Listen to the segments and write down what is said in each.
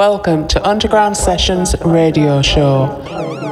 Welcome to Underground Sessions Radio Show.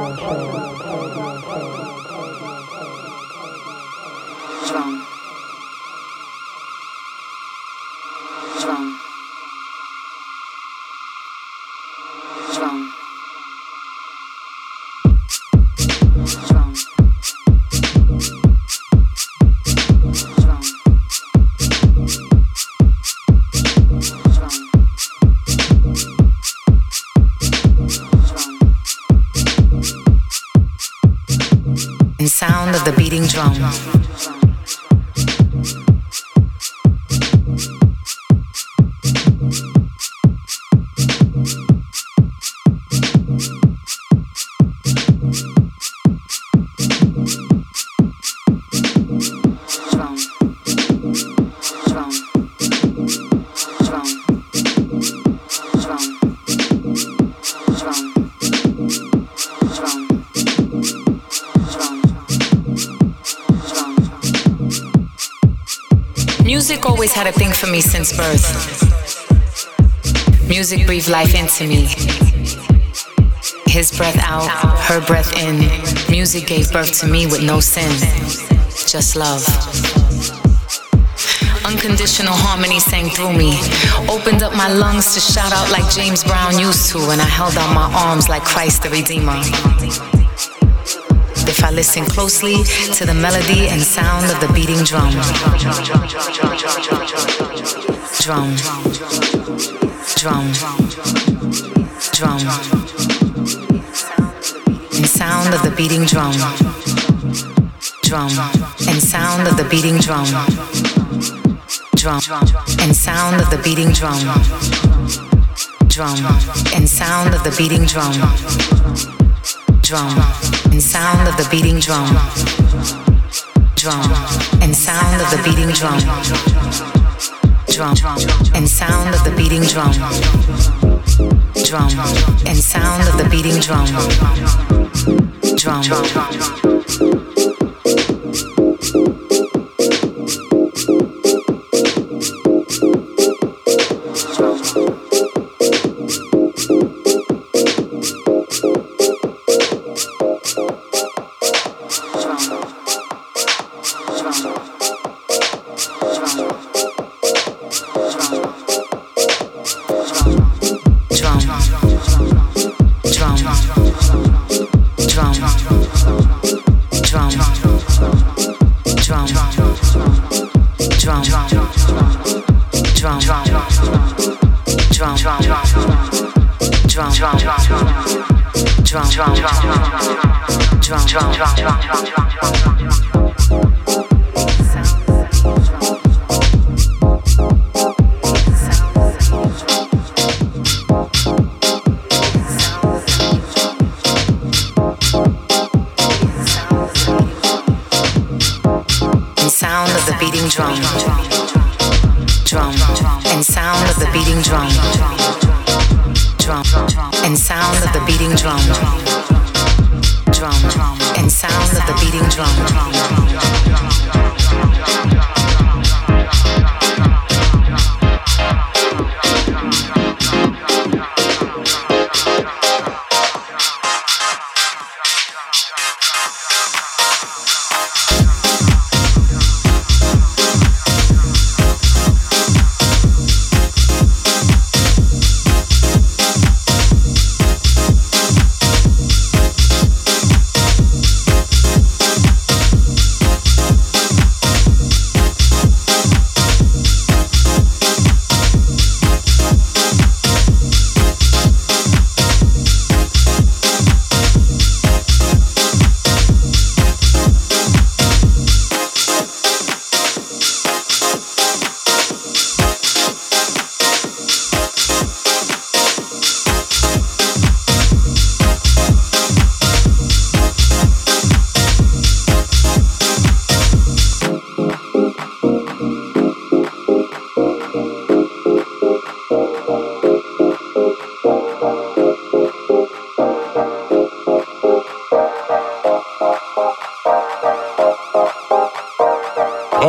Music breathed life into me. His breath out, her breath in. Music gave birth to me with no sin, just love. Unconditional harmony sang through me. Opened up my lungs to shout out like James Brown used to, and I held out my arms like Christ the Redeemer. If I listen closely to the melody and sound of the beating drum drum, drum, drum, and sound of the beating drum, drum, and sound of the beating drum, drum, and sound of the beating drum, drum, and sound of the beating drum, drum, and sound of the beating drum, drum, and sound of the beating drum drum and sound of the beating drum. Drum and sound of the beating drum. Drum beating drum.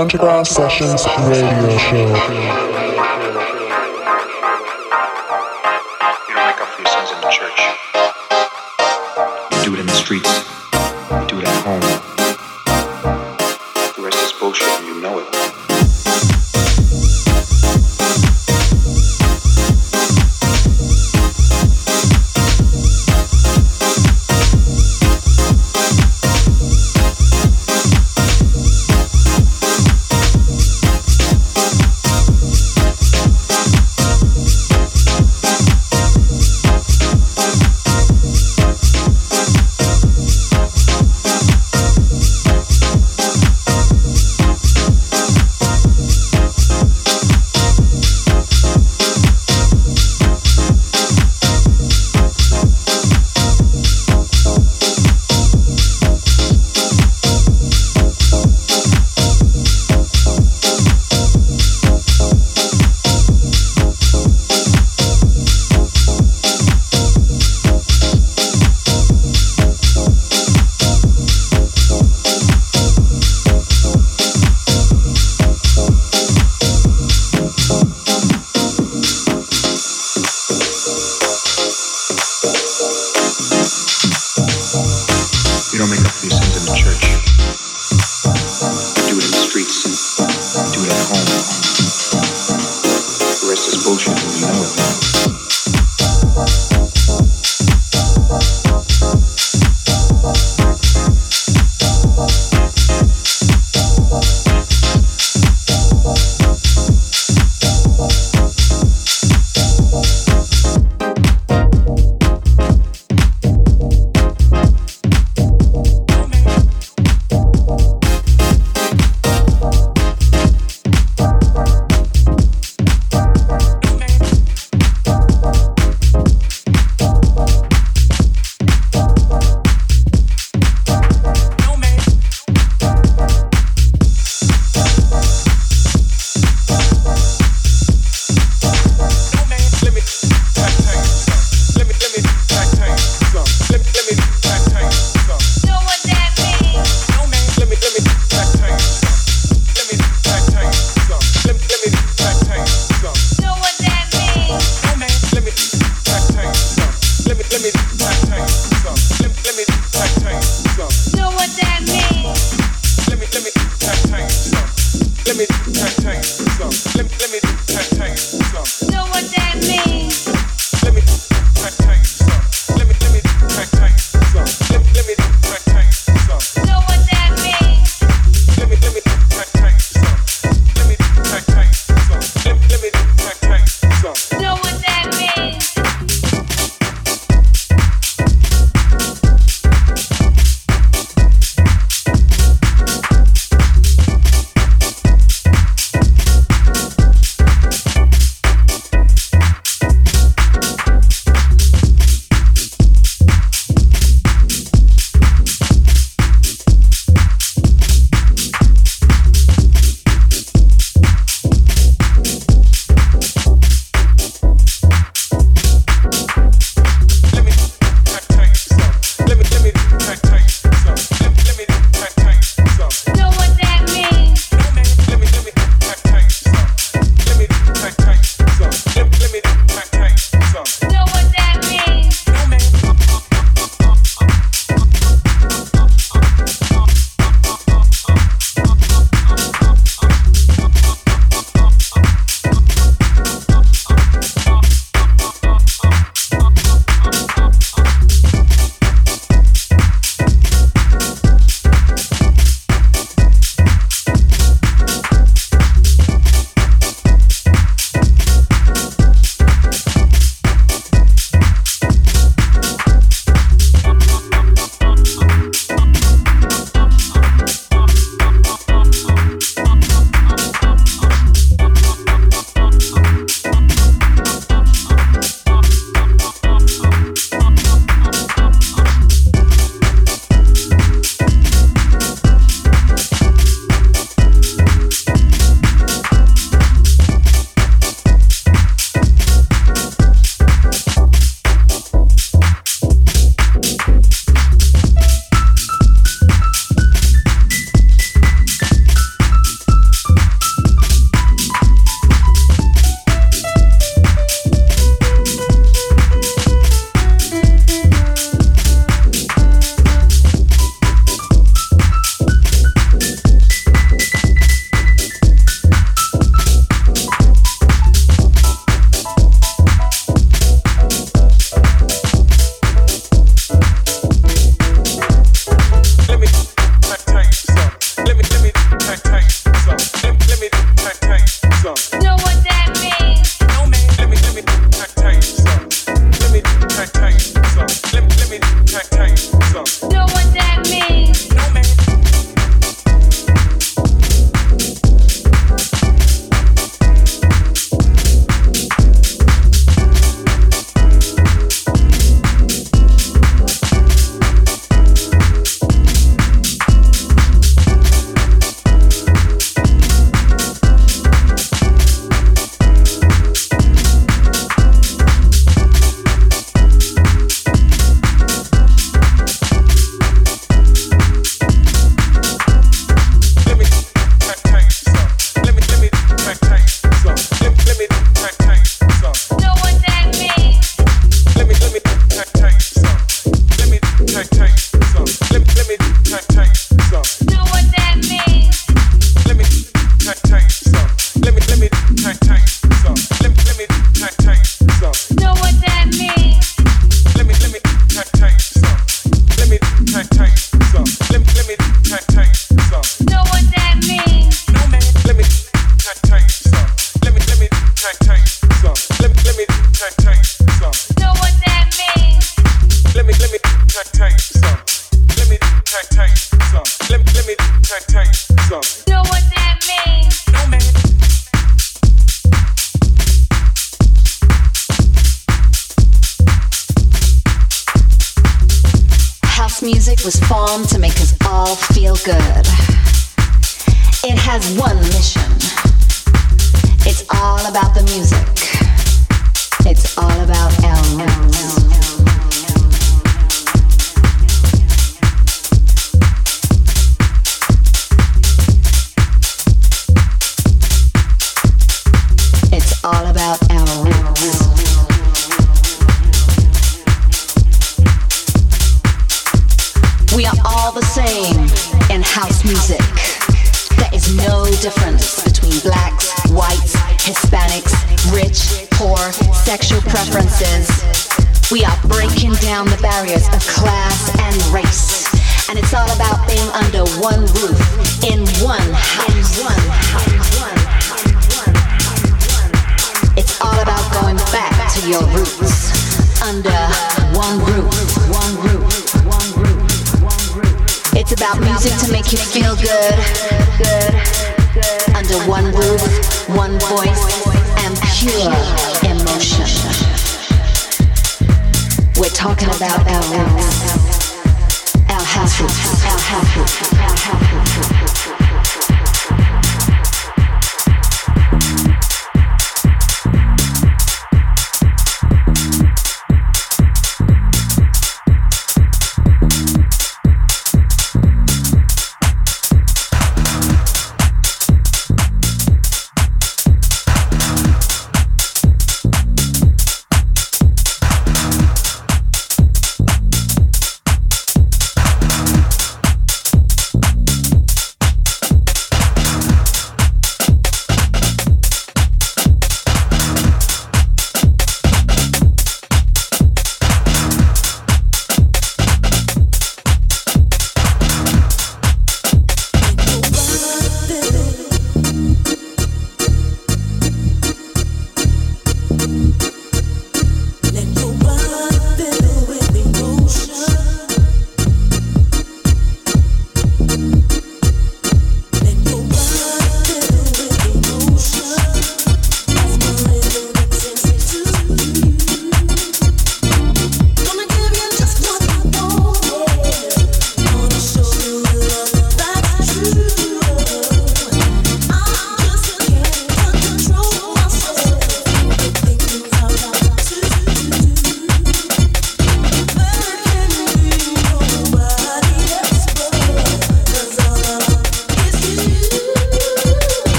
Underground Sessions Radio Show.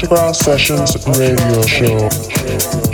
Underground Sessions Radio Show.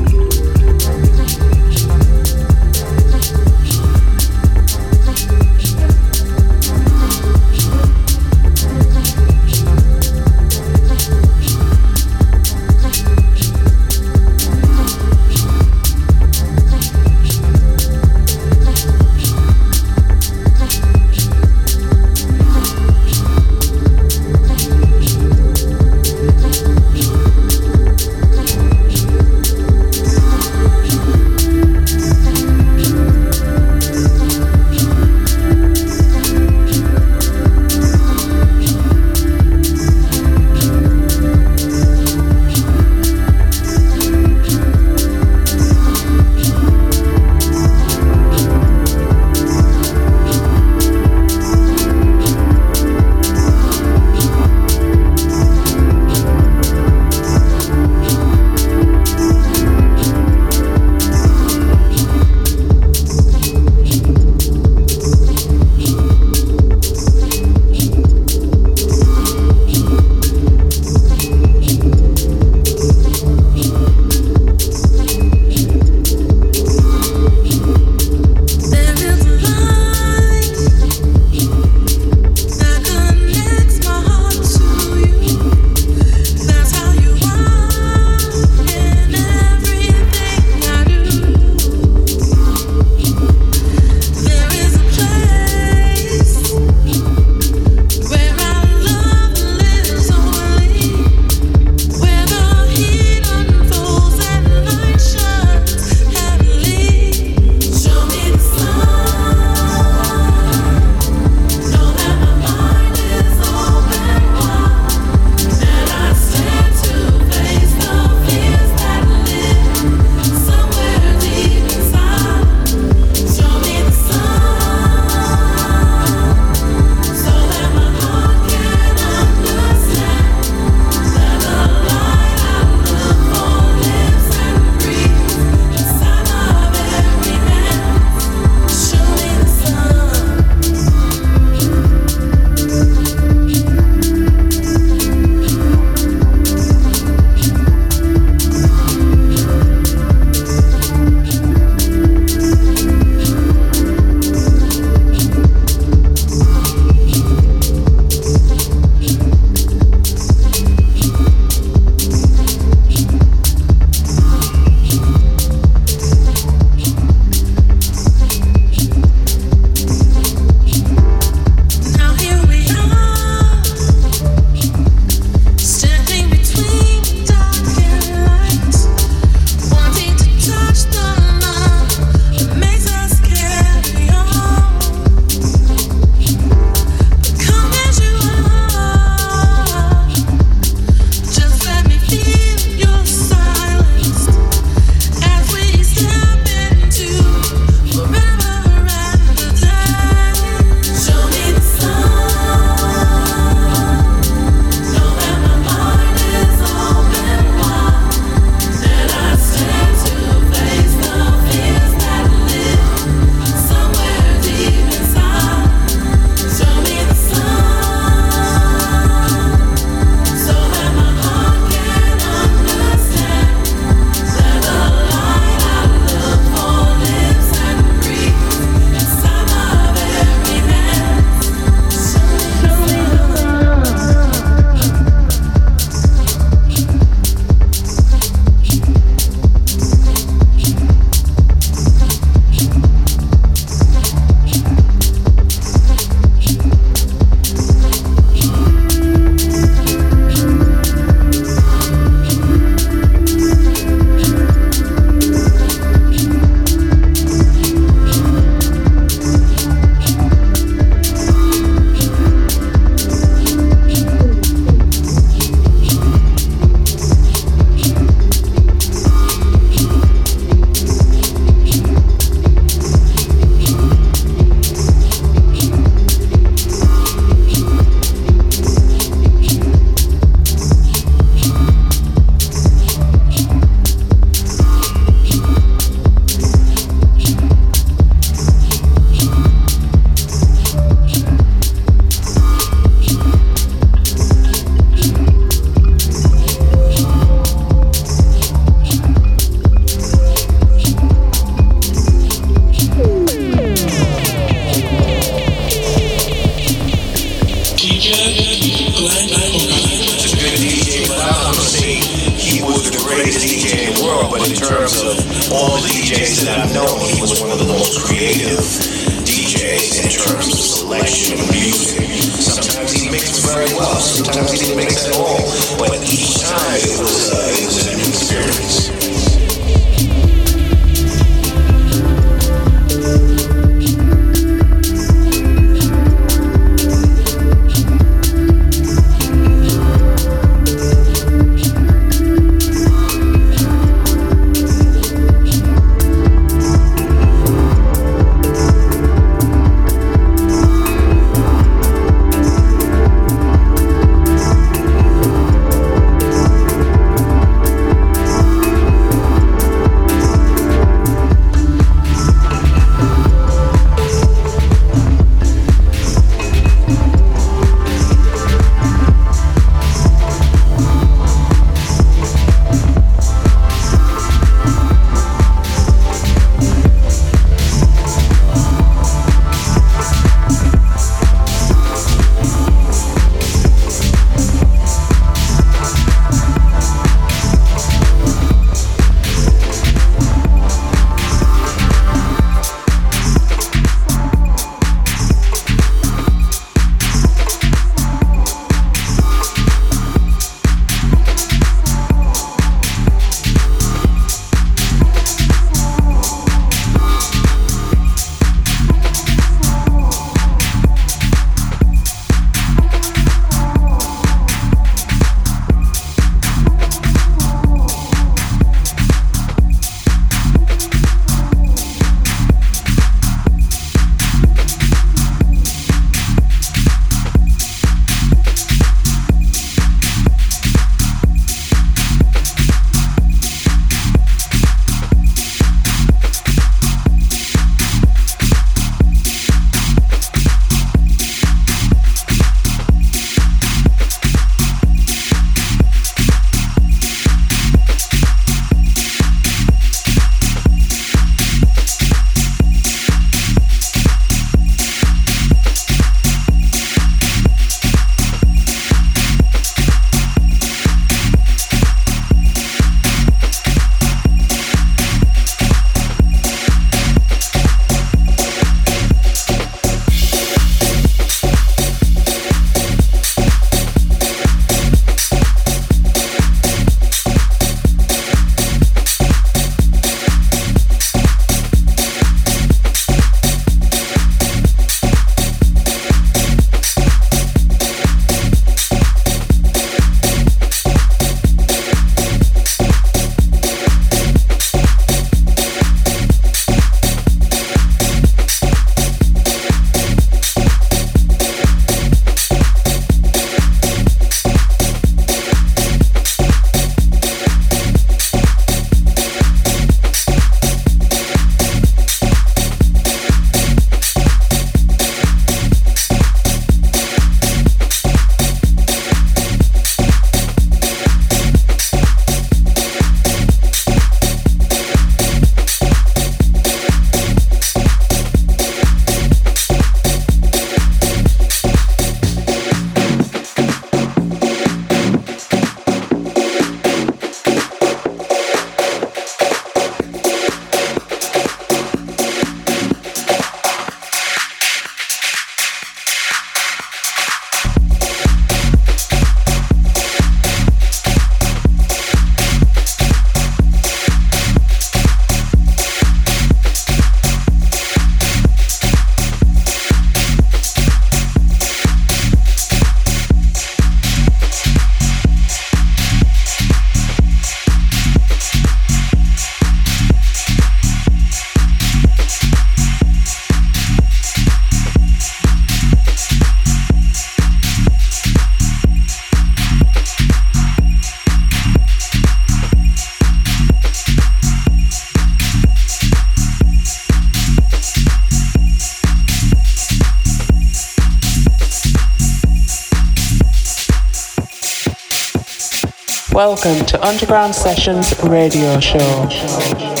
Welcome to Underground Sessions Radio Show.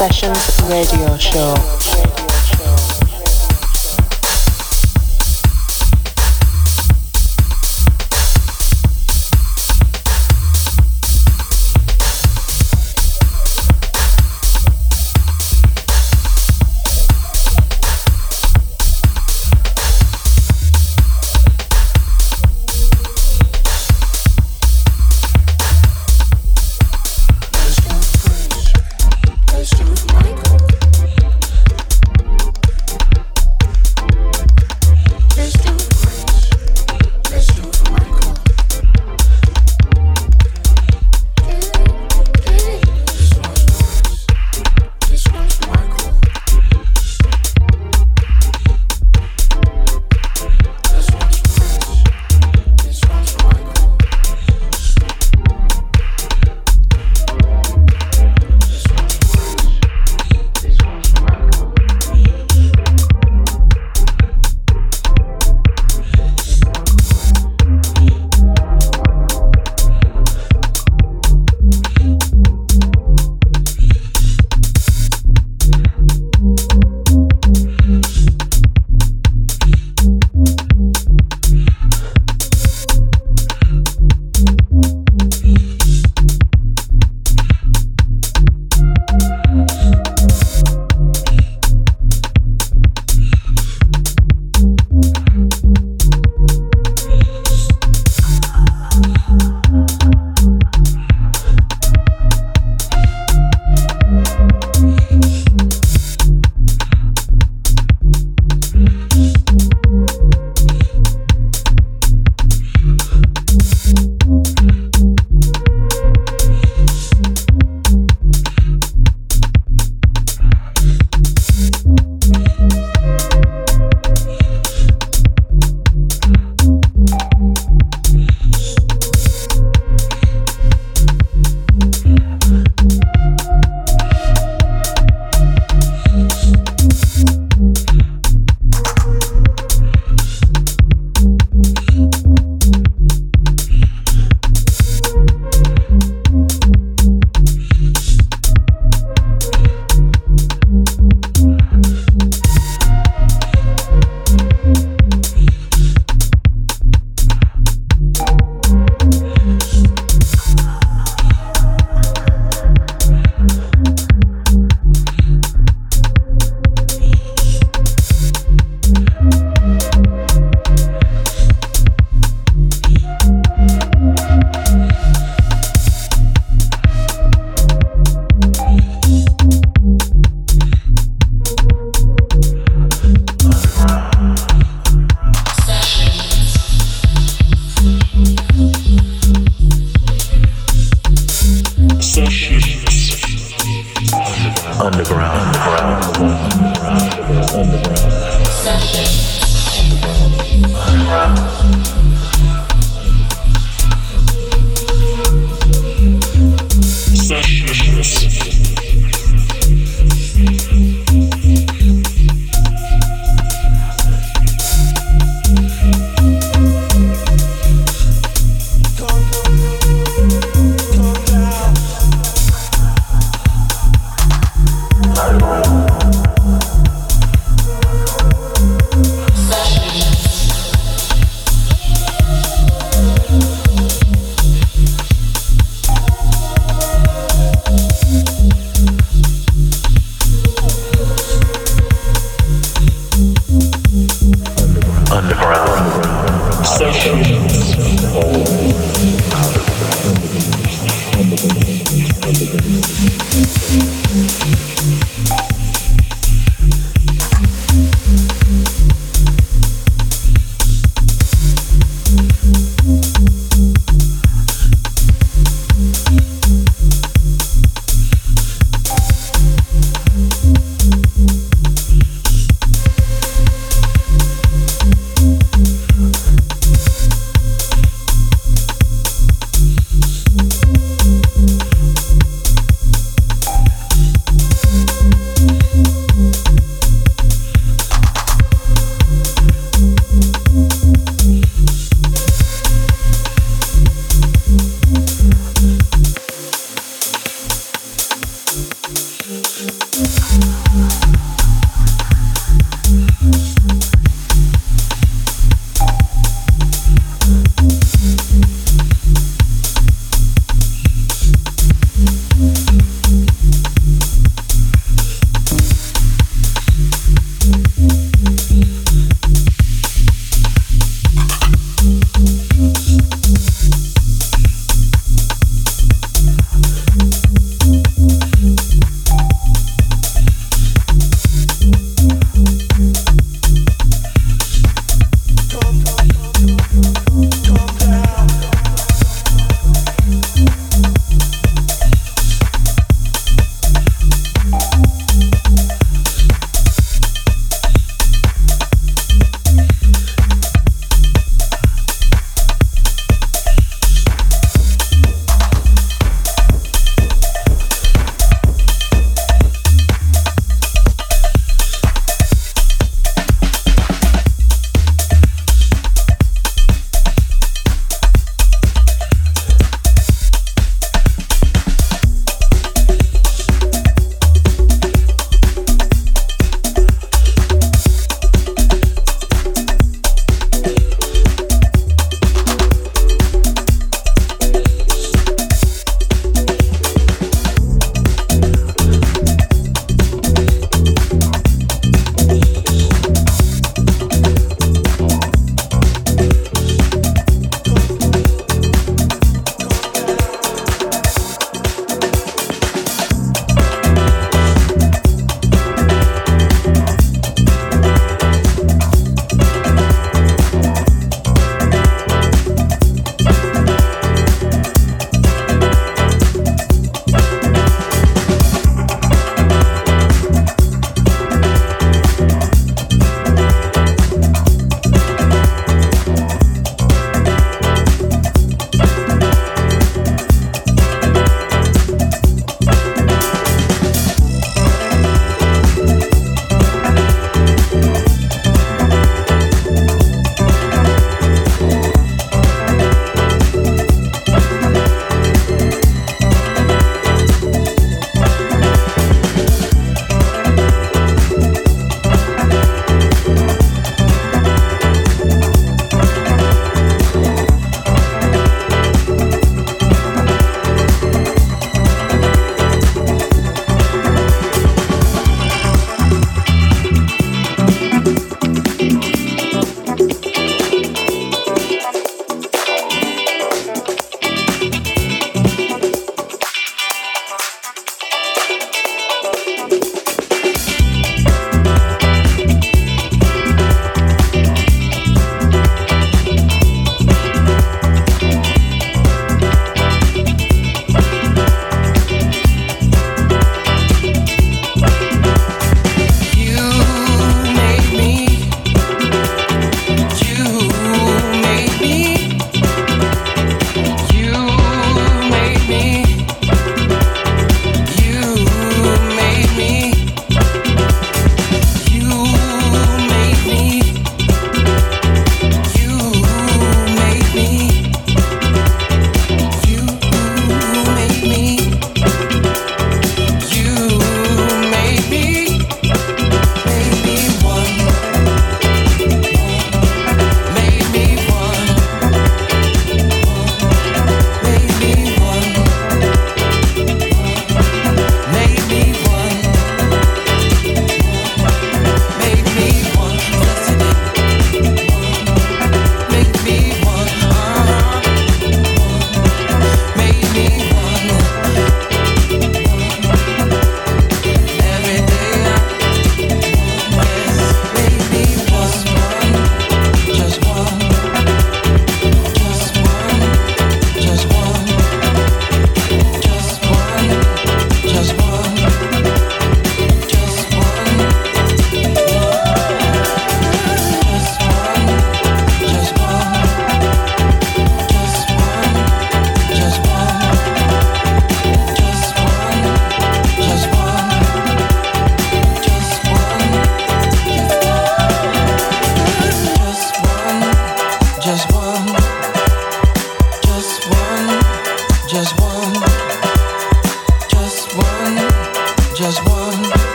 Sessions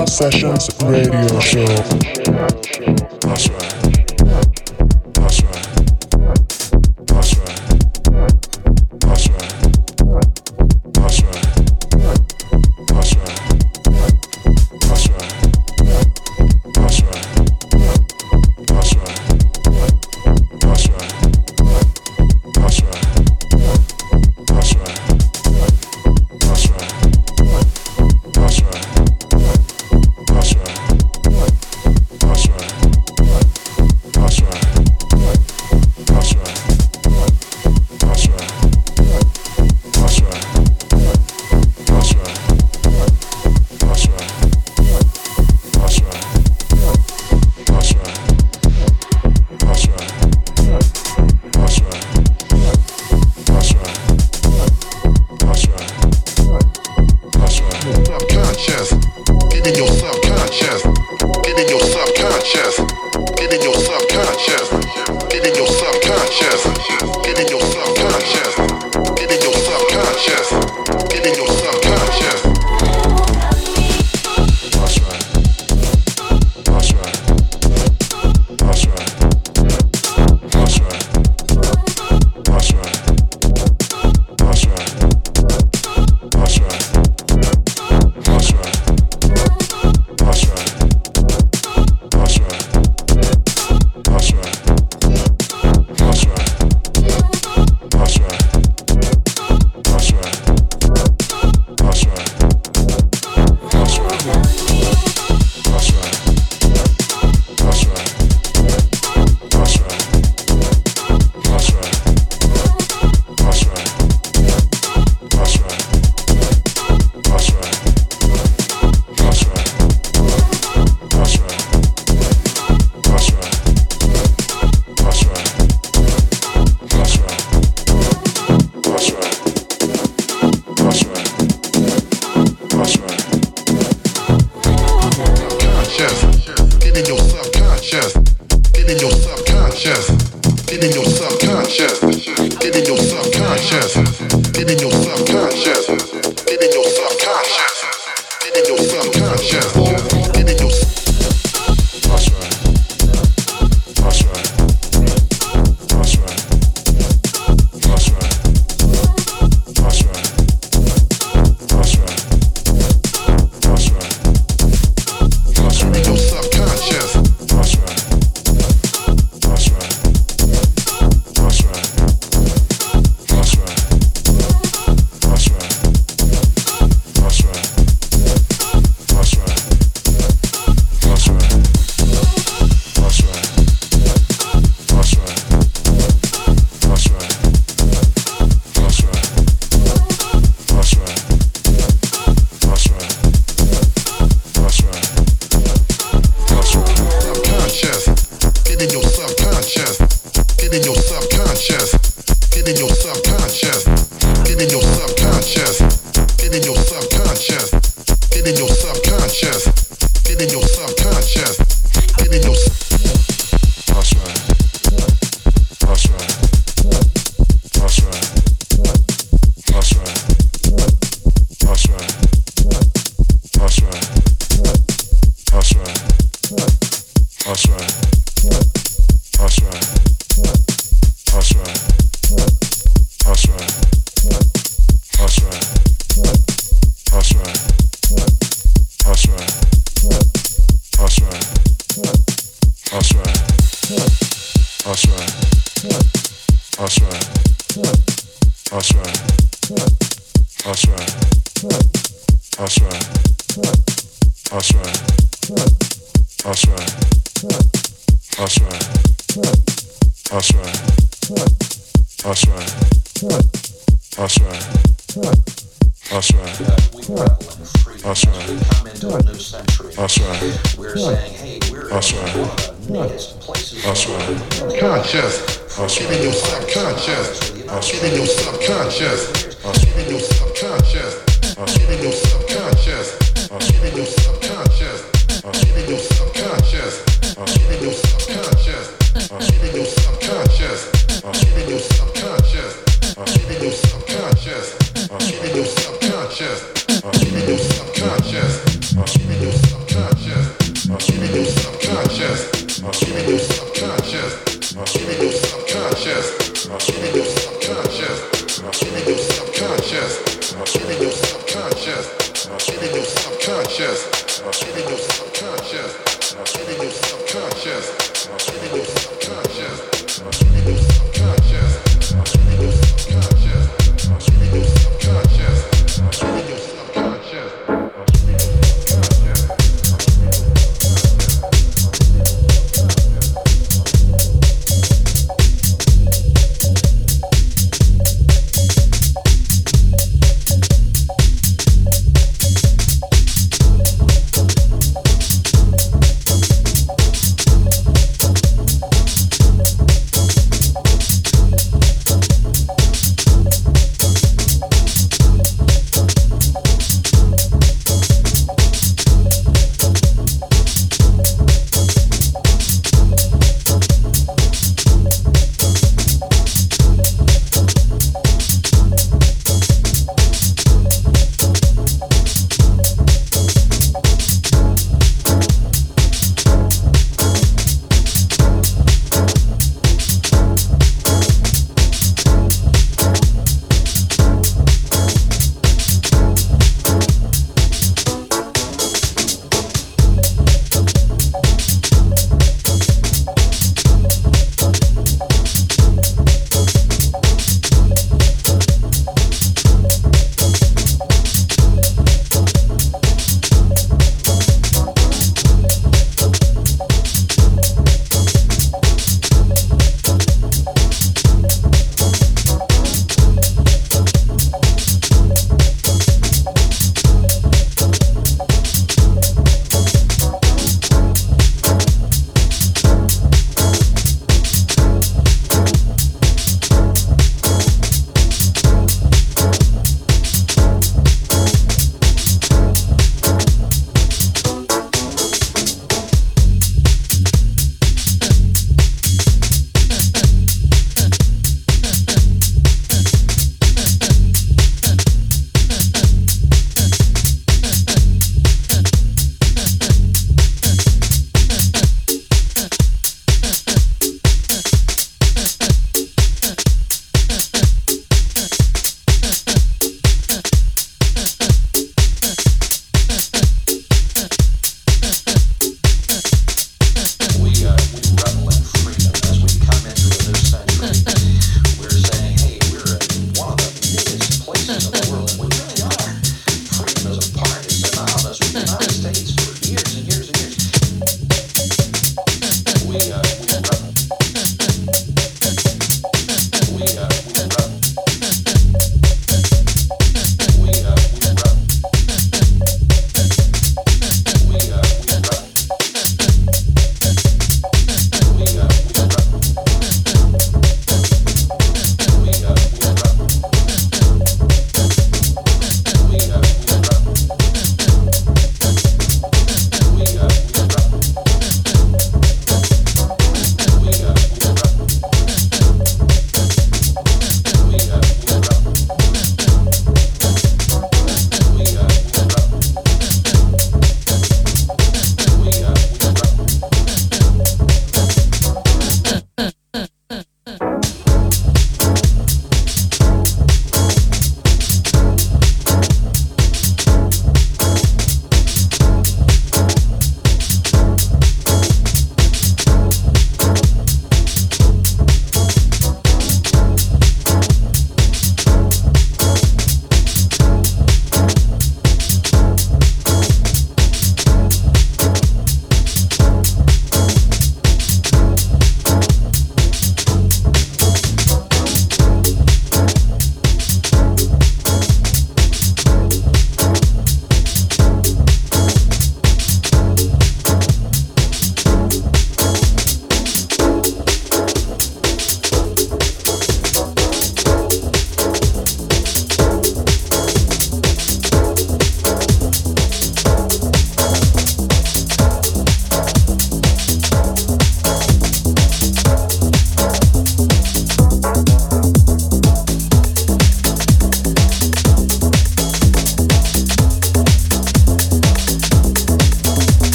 Sessions Radio Show.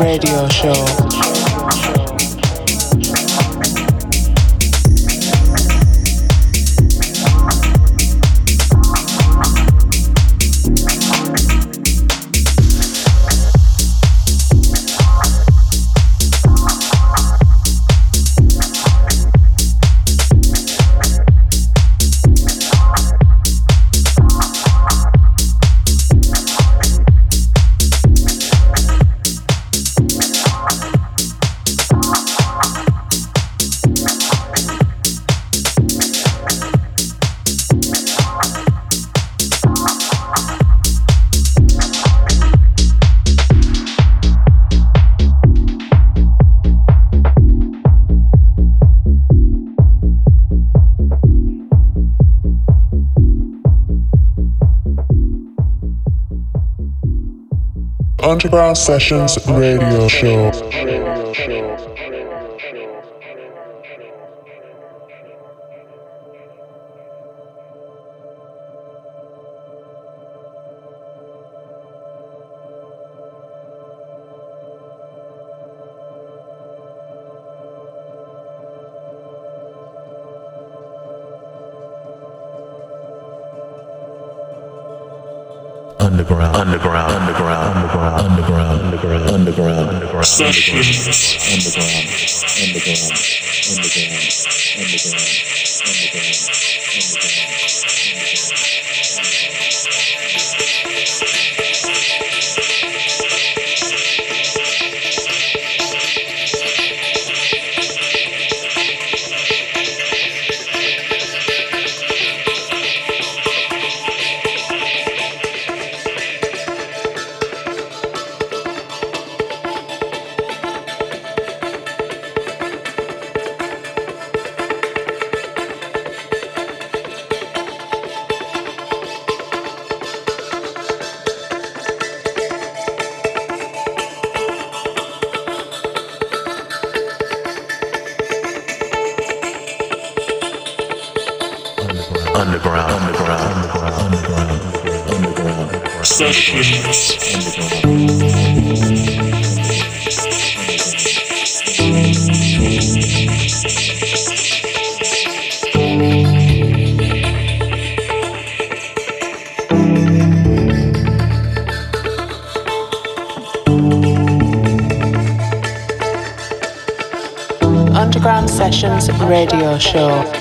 Radio Show. Underground Sessions Radio Show. Radio Show.